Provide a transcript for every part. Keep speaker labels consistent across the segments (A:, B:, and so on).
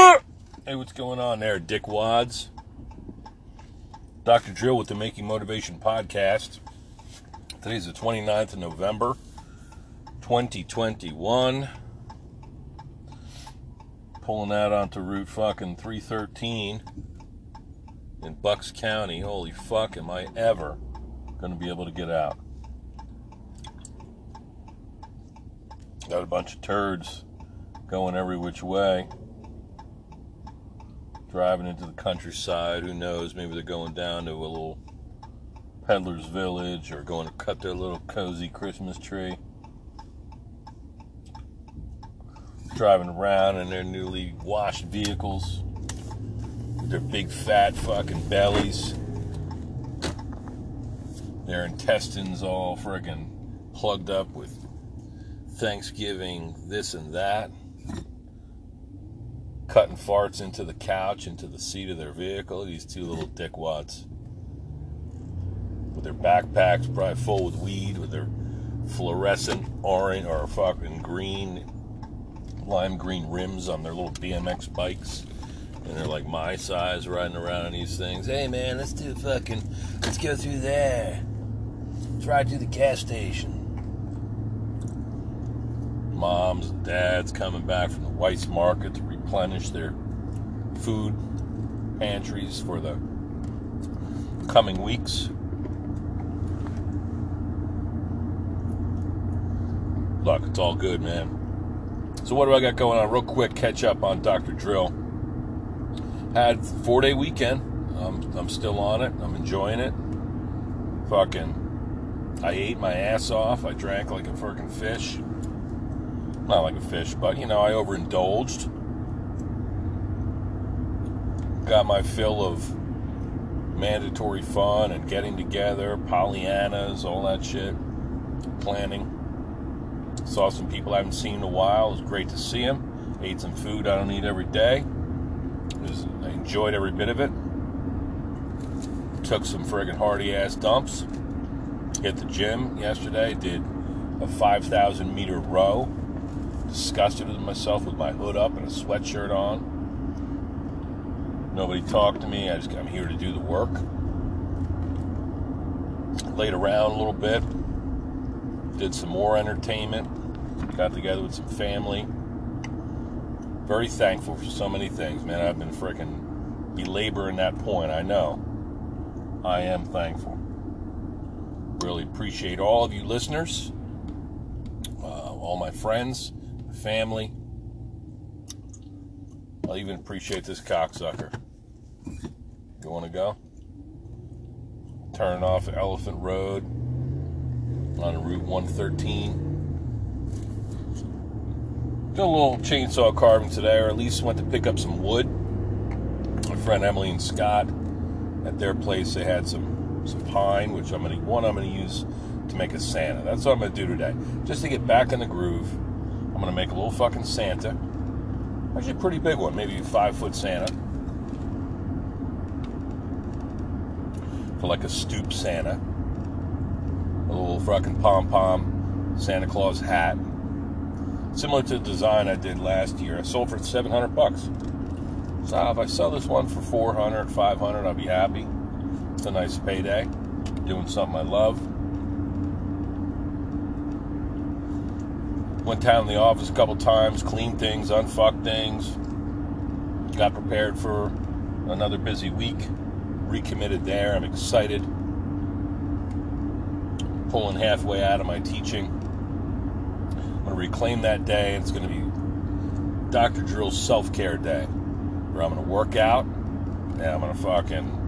A: Hey, what's going on there, Dick Wads? Dr. Drill with the Making Motivation Podcast. Today's the 29th of November, 2021. Pulling out onto Route fucking 313 in Bucks County. Holy fuck, am I ever going to be able to get out? Got a bunch of turds going every which way driving into the countryside. Who knows? Maybe they're going down to a little peddler's village or going to cut their little cozy Christmas tree. Driving around in their newly washed vehicles with their big fat fucking bellies. Their intestines all friggin' plugged up with Thanksgiving, this and that cutting farts into the couch, into the seat of their vehicle. These two little dickwads with their backpacks probably full with weed, with their fluorescent orange or fucking green, lime green rims on their little BMX bikes. And they're like my size riding around on these things. Hey man, let's do fucking, let's go through there. Let's ride to the gas station moms and dads coming back from the Weis Market replenish their food pantries for the coming weeks. Look, it's all good, man. So what do I got going on? Real quick, catch up on Dr. Drill. Had four day weekend. Um, I'm still on it. I'm enjoying it. Fucking, I ate my ass off. I drank like a fucking fish not like a fish, but you know, I overindulged. Got my fill of mandatory fun and getting together, Pollyannas, all that shit, planning. Saw some people I haven't seen in a while. It was great to see them. Ate some food I don't eat every day. Was, I enjoyed every bit of it. Took some friggin' hardy ass dumps. Hit the gym yesterday. Did a 5,000 meter row disgusted with myself with my hood up and a sweatshirt on. Nobody talked to me. I just I'm here to do the work. Laid around a little bit. Did some more entertainment. Got together with some family. Very thankful for so many things, man. I've been freaking belaboring that point. I know. I am thankful. Really appreciate all of you listeners, uh, all my friends family. I'll even appreciate this cocksucker. You want to go? Turn off Elephant Road on Route 113. Did a little chainsaw carving today, or at least went to pick up some wood. My friend Emily and Scott at their place, they had some some pine, which I'm gonna one I'm gonna use to make a Santa. That's what I'm gonna do today, just to get back in the groove I'm gonna make a little fucking Santa. Actually, a pretty big one, maybe five foot Santa. For like a stoop Santa. A little fucking pom pom Santa Claus hat. Similar to the design I did last year. I sold for 700 bucks. So if I sell this one for 400, 500, I'll be happy. It's a nice payday. Doing something I love. Went down to the office a couple times, cleaned things, unfucked things. Got prepared for another busy week. Recommitted there. I'm excited. Pulling halfway out of my teaching. I'm going to reclaim that day. It's going to be Dr. Drill's self care day where I'm going to work out and I'm going to fucking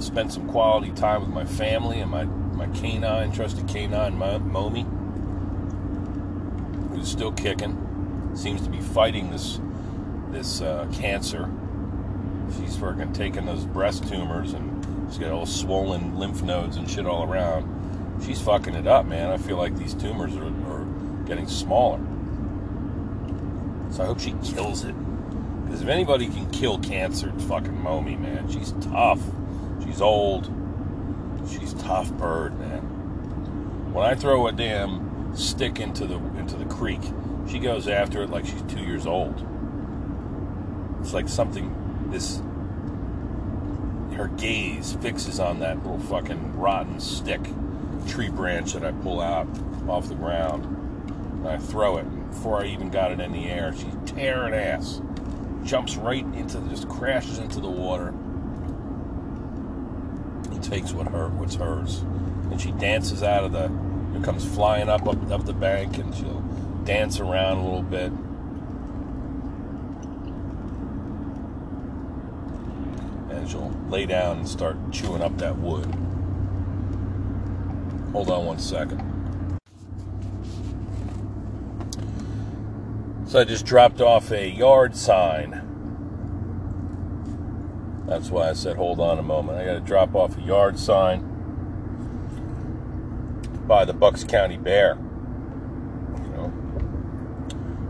A: spend some quality time with my family and my, my canine, trusted canine, my, Momi who's still kicking, seems to be fighting this this uh, cancer. She's fucking taking those breast tumors and she's got all swollen lymph nodes and shit all around. She's fucking it up, man. I feel like these tumors are, are getting smaller. So I hope she kills it. Because if anybody can kill cancer, it's fucking Momi, man. She's tough. She's old. She's tough bird, man. When I throw a damn stick into the into the creek. She goes after it like she's two years old. it's like something this her gaze fixes on that little fucking rotten stick tree branch that I pull out off the ground. And I throw it. Before I even got it in the air, she's tearing ass. Jumps right into, just crashes into the water. And takes what her, what's hers. And she dances out of the, it comes flying up, up, up the bank, and she'll dance around a little bit. And she'll lay down and start chewing up that wood. Hold on one second. So I just dropped off a yard sign. That's why I said hold on a moment. I got to drop off a yard sign by the Bucks County Bear. You know,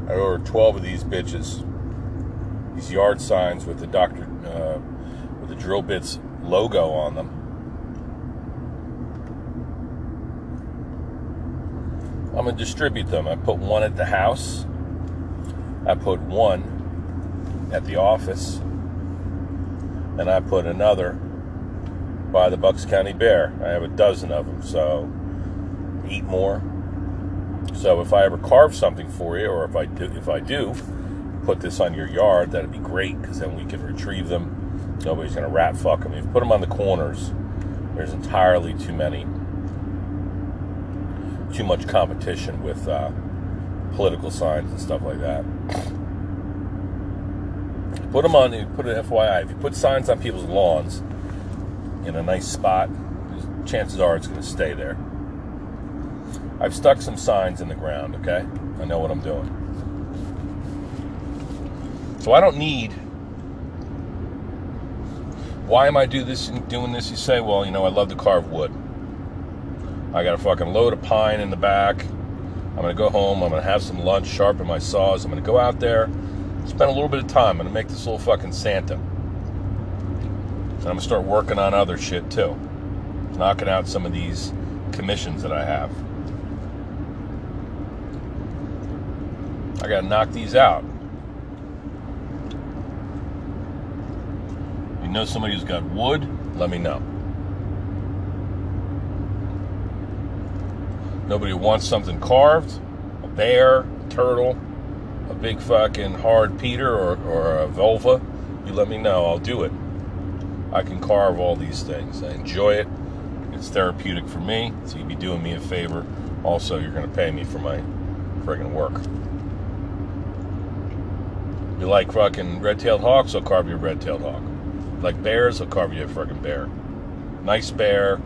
A: I ordered 12 of these bitches. These yard signs with the Doctor uh, with the drill bits logo on them. I'm gonna distribute them. I put one at the house. I put one at the office, and I put another by the Bucks County Bear. I have a dozen of them, so eat more. So if I ever carve something for you, or if I do, if I do, put this on your yard, that'd be great because then we can retrieve them. Nobody's gonna rat fuck them. If you put them on the corners, there's entirely too many too much competition with uh, political signs and stuff like that. Put them on. Put an FYI. If you put signs on people's lawns in a nice spot, chances are it's to stay there. I've stuck some signs in the ground. Okay, I know what I'm doing. So I don't need. Why am I do this doing this? You say, well, you know, I love to carve wood. I got a fucking load of pine in the back. I'm gonna go home. I'm gonna have some lunch, sharpen my saws. I'm gonna go out there, spend a little bit of time. I'm gonna make this little fucking Santa. And I'm gonna start working on other shit too. Knocking out some of these commissions that I have. I gotta knock these out. You know somebody who's got wood? Let me know. Nobody wants something carved, a bear, a turtle, a big fucking hard Peter or, or a vulva. You let me know, I'll do it. I can carve all these things. I enjoy it. It's therapeutic for me, so you'd be doing me a favor. Also, you're going to pay me for my friggin' work. You like fucking red-tailed hawks? I'll carve you a red-tailed hawk. like bears? I'll carve you a fucking bear. Nice bear,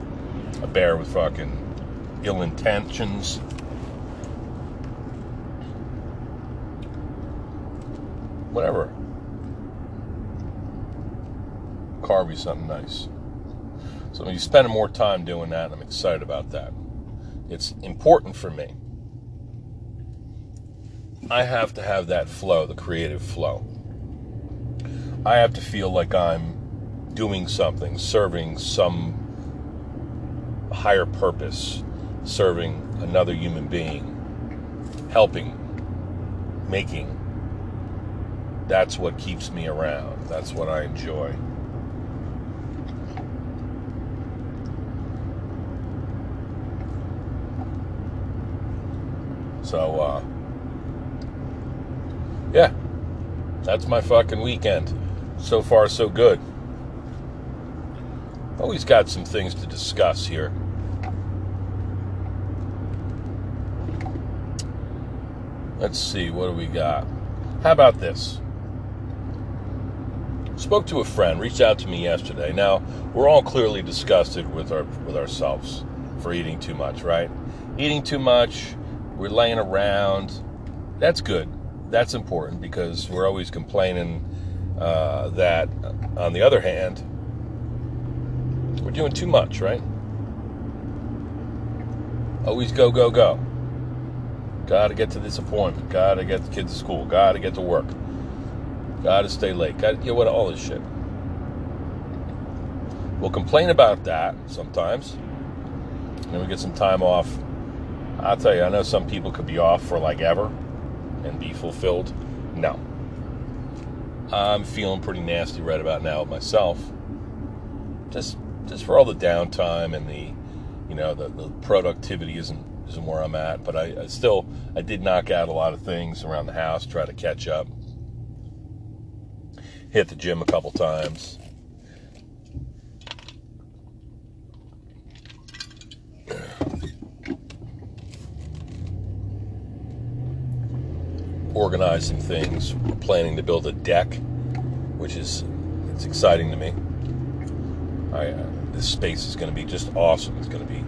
A: a bear with fucking ill intentions. Whatever. Carve you something nice. So when you spend more time doing that, I'm excited about that. It's important for me. I have to have that flow, the creative flow. I have to feel like I'm doing something, serving some higher purpose serving another human being, helping, making. That's what keeps me around. That's what I enjoy. So, uh, yeah, that's my fucking weekend. So far, so good. Always got some things to discuss here. Let's see, what do we got? How about this? Spoke to a friend, reached out to me yesterday. Now, we're all clearly disgusted with our with ourselves for eating too much, right? Eating too much, we're laying around. That's good. That's important because we're always complaining uh, that, on the other hand, we're doing too much, right? Always go, go, go. Got to get to this appointment. Got to get the kids to school. Got to get to work. Got to stay late. Gotta, you know what? All this shit. We'll complain about that sometimes. Then we get some time off. I'll tell you, I know some people could be off for like ever and be fulfilled. No. I'm feeling pretty nasty right about now myself. Just just for all the downtime and the you know the, the productivity isn't isn't where I'm at, but I, I still I did knock out a lot of things around the house, try to catch up. Hit the gym a couple times. Organize some things. We're planning to build a deck, which is it's exciting to me. I, uh, this space is going to be just awesome. It's going to be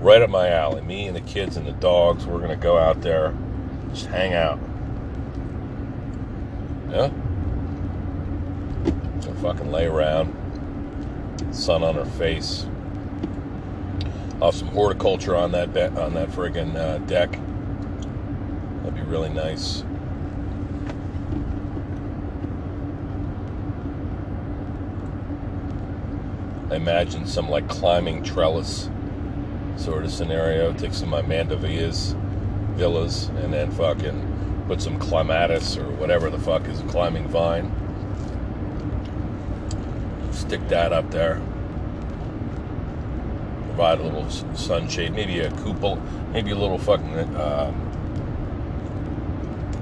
A: right up my alley. Me and the kids and the dogs, we're going to go out there, just hang out. Yeah? So fucking lay around, sun on our face. Off some horticulture on that be- on that friggin' uh, deck. That'd be really nice. Imagine some like climbing trellis sort of scenario. Take some of my Mandevillas villas and then fucking put some clematis or whatever the fuck is a climbing vine. Stick that up there. Provide a little sunshade, maybe a cupola, maybe a little fucking um,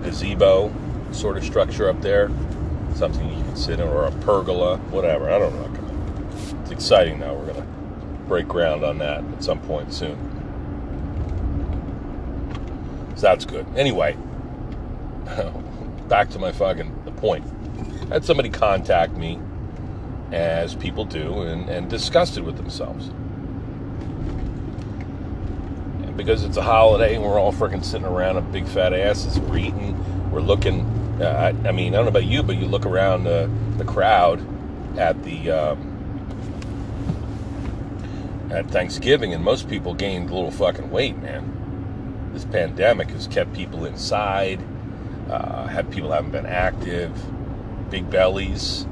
A: gazebo sort of structure up there. Something you can sit in, or a pergola, whatever. I don't know. Exciting now. We're going to break ground on that at some point soon. So that's good. Anyway, back to my fucking the point. I had somebody contact me, as people do, and, and discuss it with themselves. And because it's a holiday and we're all freaking sitting around a big fat asses, we're eating, we're looking. Uh, I, I, mean, I don't know about you, but you look around uh, the crowd at the um, at Thanksgiving, and most people gained a little fucking weight, man. This pandemic has kept people inside, uh, people haven't been active, big bellies,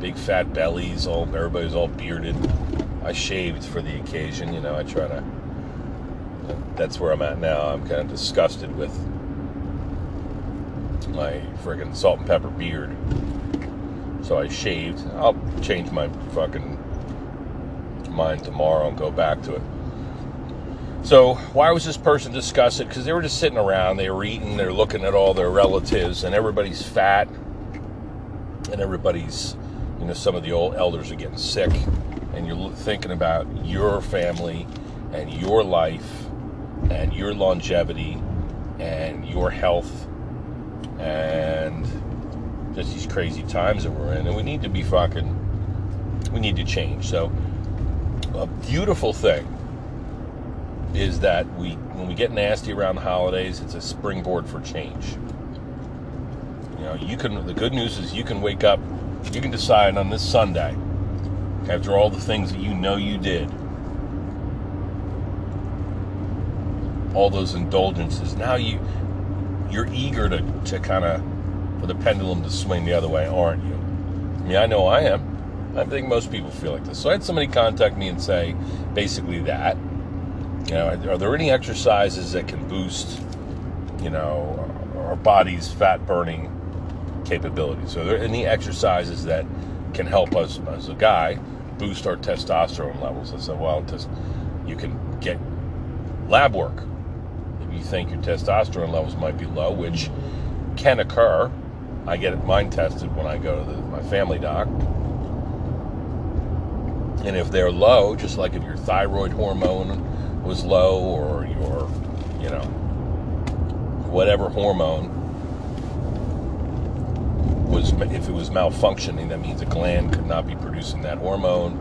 A: big fat bellies, all everybody's all bearded. I shaved for the occasion, you know. I try to. That's where I'm at now. I'm kind of disgusted with my friggin' salt and pepper beard. So I shaved. I'll change my fucking mind tomorrow and go back to it. So, why was this person it? Because they were just sitting around, they were eating, they're looking at all their relatives, and everybody's fat, and everybody's, you know, some of the old elders are getting sick, and you're thinking about your family and your life and your longevity and your health and just these crazy times that we're in, and we need to be fucking, we need to change. So, a beautiful thing is that we when we get nasty around the holidays, it's a springboard for change. You know, you can the good news is you can wake up, you can decide on this Sunday, after all the things that you know you did, all those indulgences. Now you you're eager to, to kind of for the pendulum to swing the other way, aren't you? I mean, I know I am. I think most people feel like this. So I had somebody contact me and say basically that. You know, are there any exercises that can boost, you know, our body's fat burning capabilities? Are there any exercises that can help us as a guy boost our testosterone levels? I said, well, just you can get lab work. If you think your testosterone levels might be low, which can occur, I get mine tested when I go to the, my family doc and if they're low, just like if your thyroid hormone was low or your, you know, whatever hormone was, if it was malfunctioning, that means a gland could not be producing that hormone.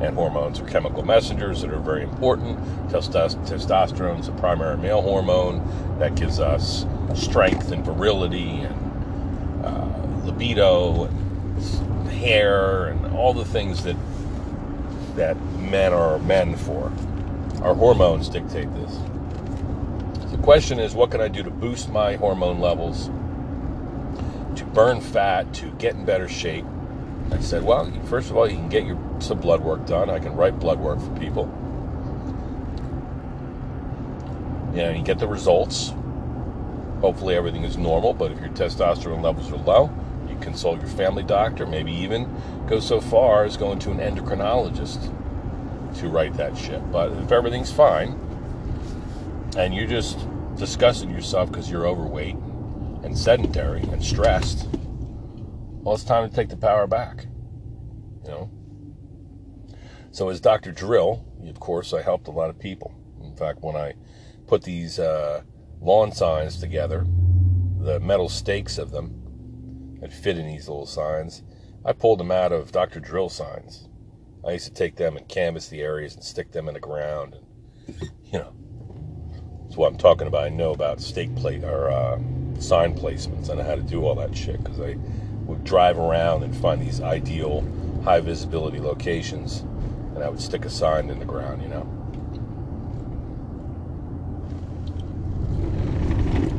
A: And hormones are chemical messengers that are very important. Testosterone is the primary male hormone that gives us strength and virility and uh, libido and hair and all the things that that men are men for. Our hormones dictate this. The question is, what can I do to boost my hormone levels, to burn fat, to get in better shape? I said, well, first of all, you can get your some blood work done. I can write blood work for people. You know, you get the results. Hopefully, everything is normal. But if your testosterone levels are low, you consult your family doctor. Maybe even go so far as going to an endocrinologist to write that shit. But if everything's fine and you're just disgusting yourself because you're overweight and sedentary and stressed, well, it's time to take the power back. You know? So, as Dr. Drill, of course, I helped a lot of people. In fact, when I put these uh, lawn signs together, the metal stakes of them that fit in these little signs, I pulled them out of Dr. Drill signs. I used to take them and canvas the areas and stick them in the ground. And, you know, that's what I'm talking about. I know about stake plate or uh, sign placements. I know how to do all that shit because I would drive around and find these ideal high visibility locations and I would stick a sign in the ground, you know.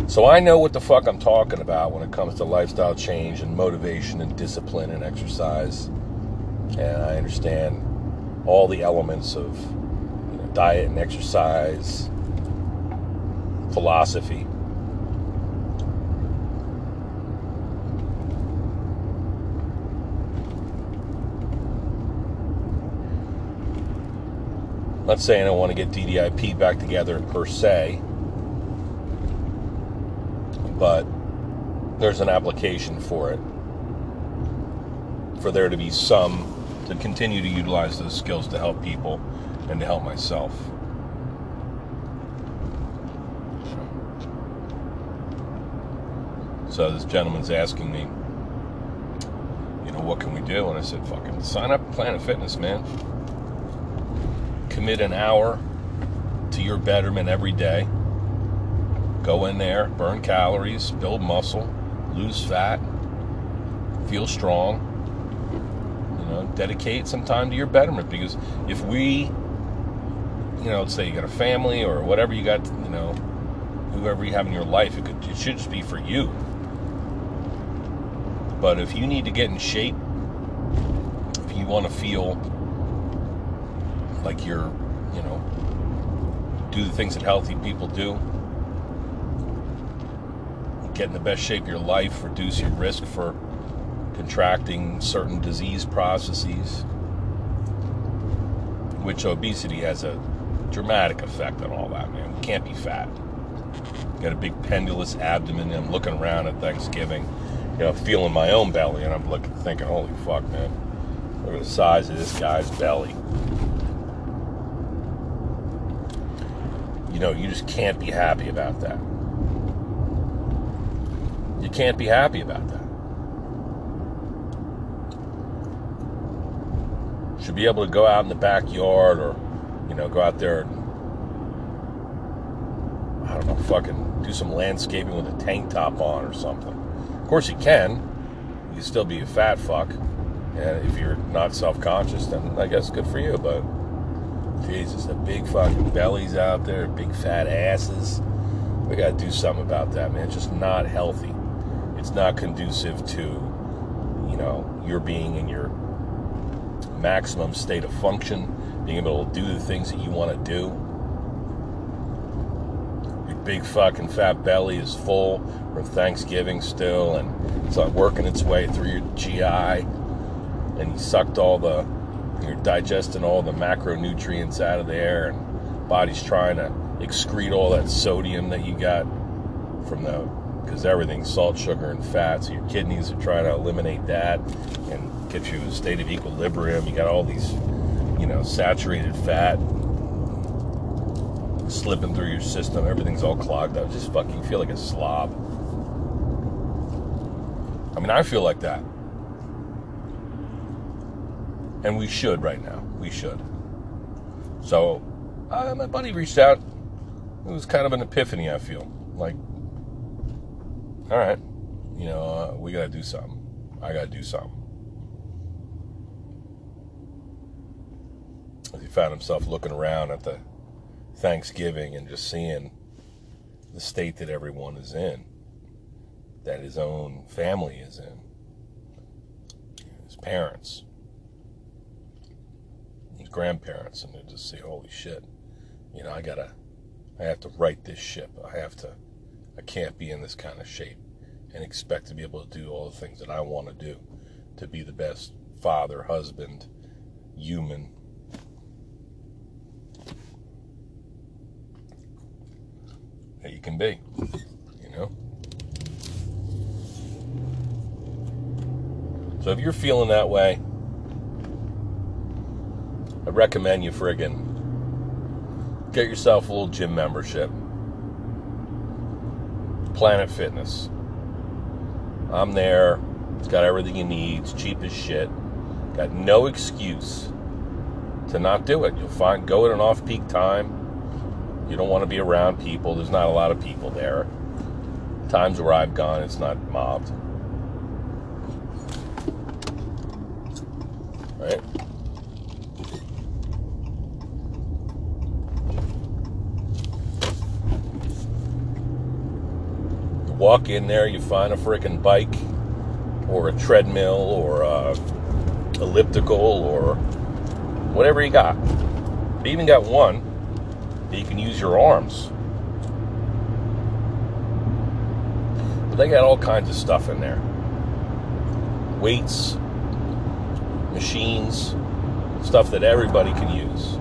A: So I know what the fuck I'm talking about when it comes to lifestyle change and motivation and discipline and exercise. And I understand all the elements of you know, diet and exercise, philosophy. not saying I don't want to get DDIP back together per se, but there's an application for it. For there to be some to continue to utilize those skills to help people and to help myself. So this gentleman's asking me, you know, what can we do? And I said, fucking sign up Planet Fitness, man commit an hour to your betterment every day. Go in there, burn calories, build muscle, lose fat, feel strong. You know, dedicate some time to your betterment because if we, you know, let's say you got a family or whatever you got, you know, whoever you have in your life, it, could, it should just be for you. But if you need to get in shape, if you want to feel like you're, you know, do the things that healthy people do. Get in the best shape of your life, reduce your risk for contracting certain disease processes, which obesity has a dramatic effect on all that, man. We can't be fat. Got a big pendulous abdomen. I'm looking around at Thanksgiving, you know, feeling my own belly, and I'm looking, thinking, holy fuck, man. Look at the size of this guy's belly. you know, you just can't be happy about that. You can't be happy about that. Should be able to go out in the backyard or, you know, go out there and, I don't know, fucking do some landscaping with a tank top on or something. Of course, you can. You can still be a fat fuck. And if you're not self conscious, then I guess good for you, but Jesus, the big fucking bellies out there, big fat asses. We got to do something about that, man. It's just not healthy. It's not conducive to, you know, your being in your maximum state of function, being able to do the things that you want to do. Your big fucking fat belly is full from Thanksgiving still, and it's not working its way through your GI, and you sucked all the you're digesting all the macronutrients out of there, and body's trying to excrete all that sodium that you got from the because everything's salt, sugar, and fat. So your kidneys are trying to eliminate that and get you a state of equilibrium. You got all these, you know, saturated fat slipping through your system. Everything's all clogged up. Just fucking feel like a slob. I mean, I feel like that. And we should right now. We should. So, uh, my buddy reached out. It was kind of an epiphany, I feel. Like, all right, you know, uh, we got to do something. I got to do something. As he found himself looking around at the Thanksgiving and just seeing the state that everyone is in, that his own family is in, his parents, his grandparents and they just say, holy shit, you know, I gotta, I have to right this ship. I have to, I can't be in this kind of shape and expect to be able to do all the things that I want to do to be the best father, husband, human. That you can be, you know? So if you're feeling that way, I recommend you friggin' get yourself a little gym membership. Planet Fitness. I'm there. It's got everything you need. It's cheap as shit. Got no excuse to not do it. You'll find go at an off-peak time. You don't want to be around people. There's not a lot of people there. Times where I've gone, it's not mobbed. Right? Walk in there, you find a freaking bike or a treadmill or a elliptical or whatever you got. They even got one that you can use your arms. But they got all kinds of stuff in there weights, machines, stuff that everybody can use.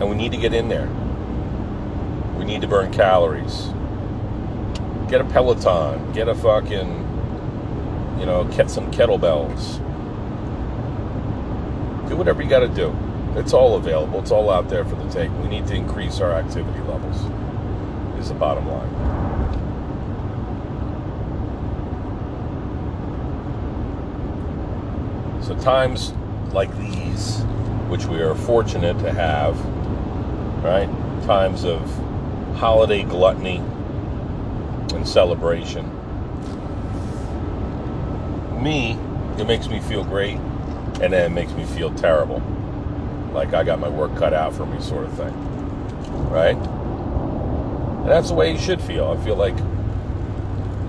A: And we need to get in there. Need to burn calories. Get a Peloton. Get a fucking, you know, get some kettlebells. Do whatever you got to do. It's all available. It's all out there for the take. We need to increase our activity levels. Is the bottom line. So times like these, which we are fortunate to have, right? Times of holiday gluttony and celebration. Me, it makes me feel great, and then it makes me feel terrible. Like I got my work cut out for me, sort of thing. Right? And that's the way you should feel. I feel like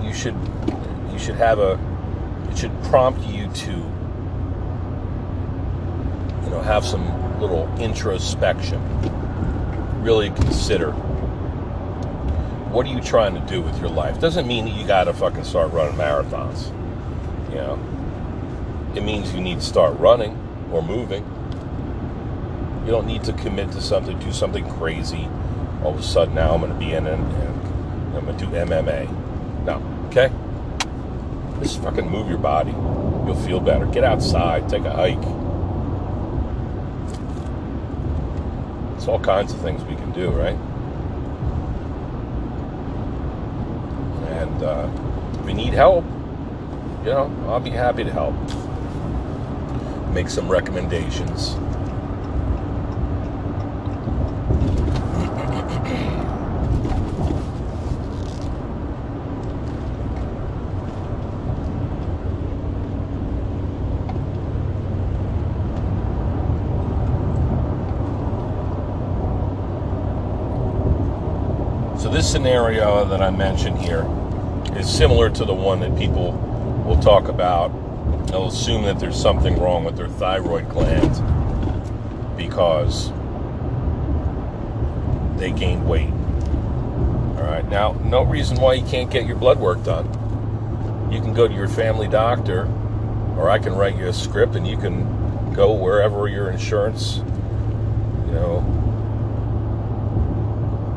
A: you should you should have a it should prompt you to you know have some little introspection. Really consider what are you trying to do with your life? Doesn't mean that you got to fucking start running marathons. You know, it means you need to start running or moving. You don't need to commit to something, do something crazy. All of a sudden, now I'm going to be in and, I'm going to do MMA. No, okay? Just fucking move your body. You'll feel better. Get outside, take a hike. It's all kinds of things we can do, right? Uh, if you need help, you know, I'll be happy to help. Make some recommendations. So this scenario that I mentioned here is similar to the one that people will talk about. They'll assume that there's something wrong with their thyroid gland because they gained weight. All right, now, no reason why you can't get your blood work done. You can go to your family doctor, or I can write you a script and you can go wherever your insurance, you know,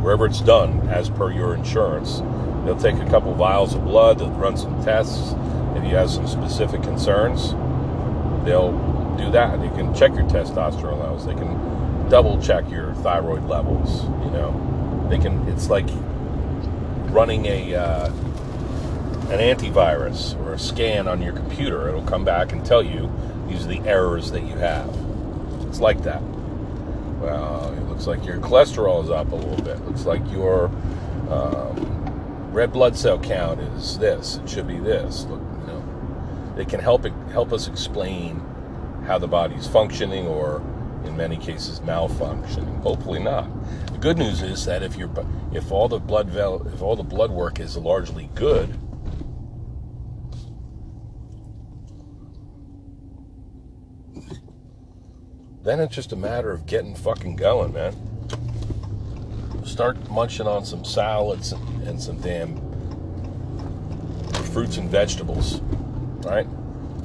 A: wherever it's done as per your insurance They'll take a couple vials of blood, they'll run some tests. If you have some specific concerns, they'll do that. You can check your testosterone levels. They can double check your thyroid levels. You know, they can. It's like running a uh, an antivirus or a scan on your computer. It'll come back and tell you these are the errors that you have. It's like that. Well, it looks like your cholesterol is up a little bit. Looks like your um, red blood cell count is this. It should be this. Look, you know, they can help help us explain how the body's functioning, or in many cases malfunctioning. Hopefully not. The good news is that if you're, if all the blood vel- if all the blood work is largely good, then it's just a matter of getting fucking going, man. Start munching on some salads and, and some damn fruits and vegetables, right?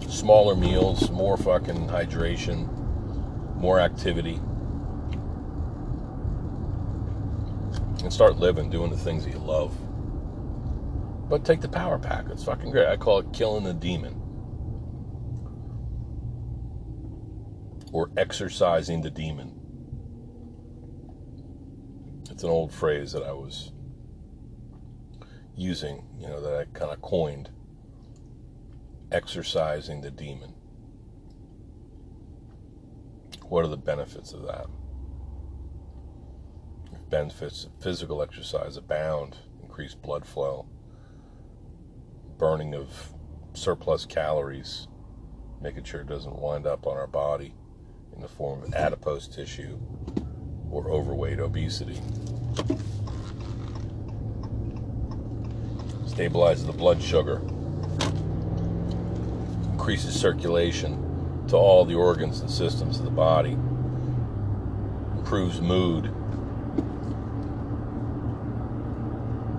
A: Smaller meals, more fucking hydration, more activity. And start living, doing the things that you love. But take the power pack. It's fucking great. I call it killing the demon. Or exercising the demon. It's an old phrase that I was using, you know, that I kind of coined exercising the demon. What are the benefits of that? Benefits of physical exercise abound, increased blood flow, burning of surplus calories, making sure it doesn't wind up on our body in the form of adipose tissue or overweight obesity. stabilizes the blood sugar, increases circulation to all the organs and systems of the body, improves mood.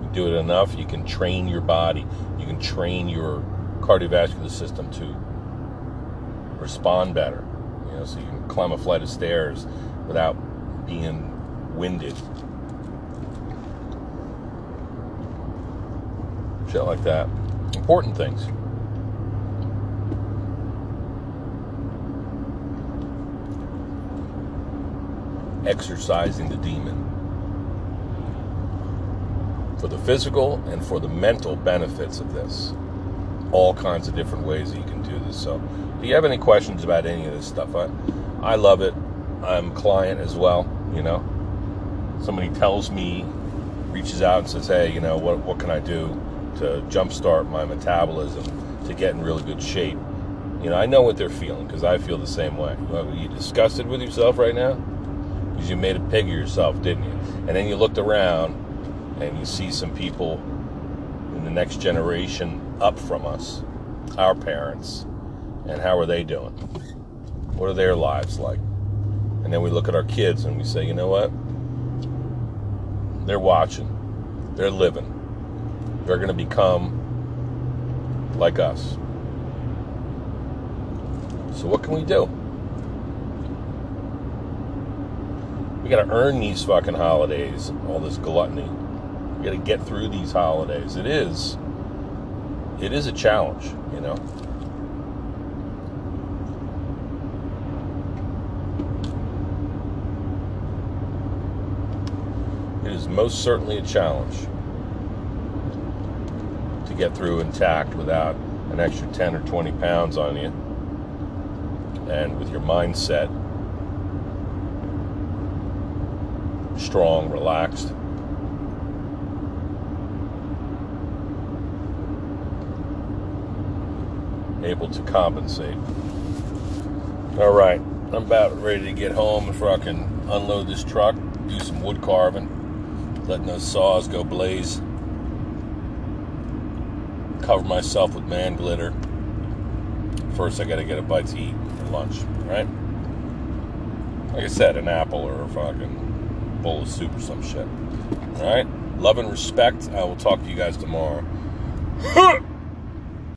A: You do it enough, you can train your body, you can train your cardiovascular system to respond better. You know, so you can climb a flight of stairs without being winded shit like that. Important things. Exercising the demon. For the physical and for the mental benefits of this. All kinds of different ways that you can do this. So, if you have any questions about any of this stuff, I, I love it. I'm a client as well, you know. Somebody tells me, reaches out and says, hey, you know, what, what can I do? to jumpstart my metabolism to get in really good shape. You know, I know what they're feeling because I feel the same way. Well, are you disgusted with yourself right now? Because you made a pig of yourself, didn't you? And then you looked around and you see some people in the next generation up from us, our parents, and how are they doing? What are their lives like? And then we look at our kids and we say, you know what? They're watching, they're living they're going to become like us. So, what can we do? We got to earn these fucking holidays, all this gluttony. We got to get through these holidays. It is, it is a challenge, you know. Is most certainly a challenge to get through intact without an extra 10 or 20 pounds on you. And with your mindset strong, relaxed. Able to compensate. All right, I'm about ready to get home and fucking unload this truck, do some wood carving, letting those saws go blaze cover myself with man glitter. First, I gotta get a bite to eat for lunch, right? Like I said, an apple or a fucking bowl of soup or some shit. All right? Love and respect. I will talk to you guys tomorrow.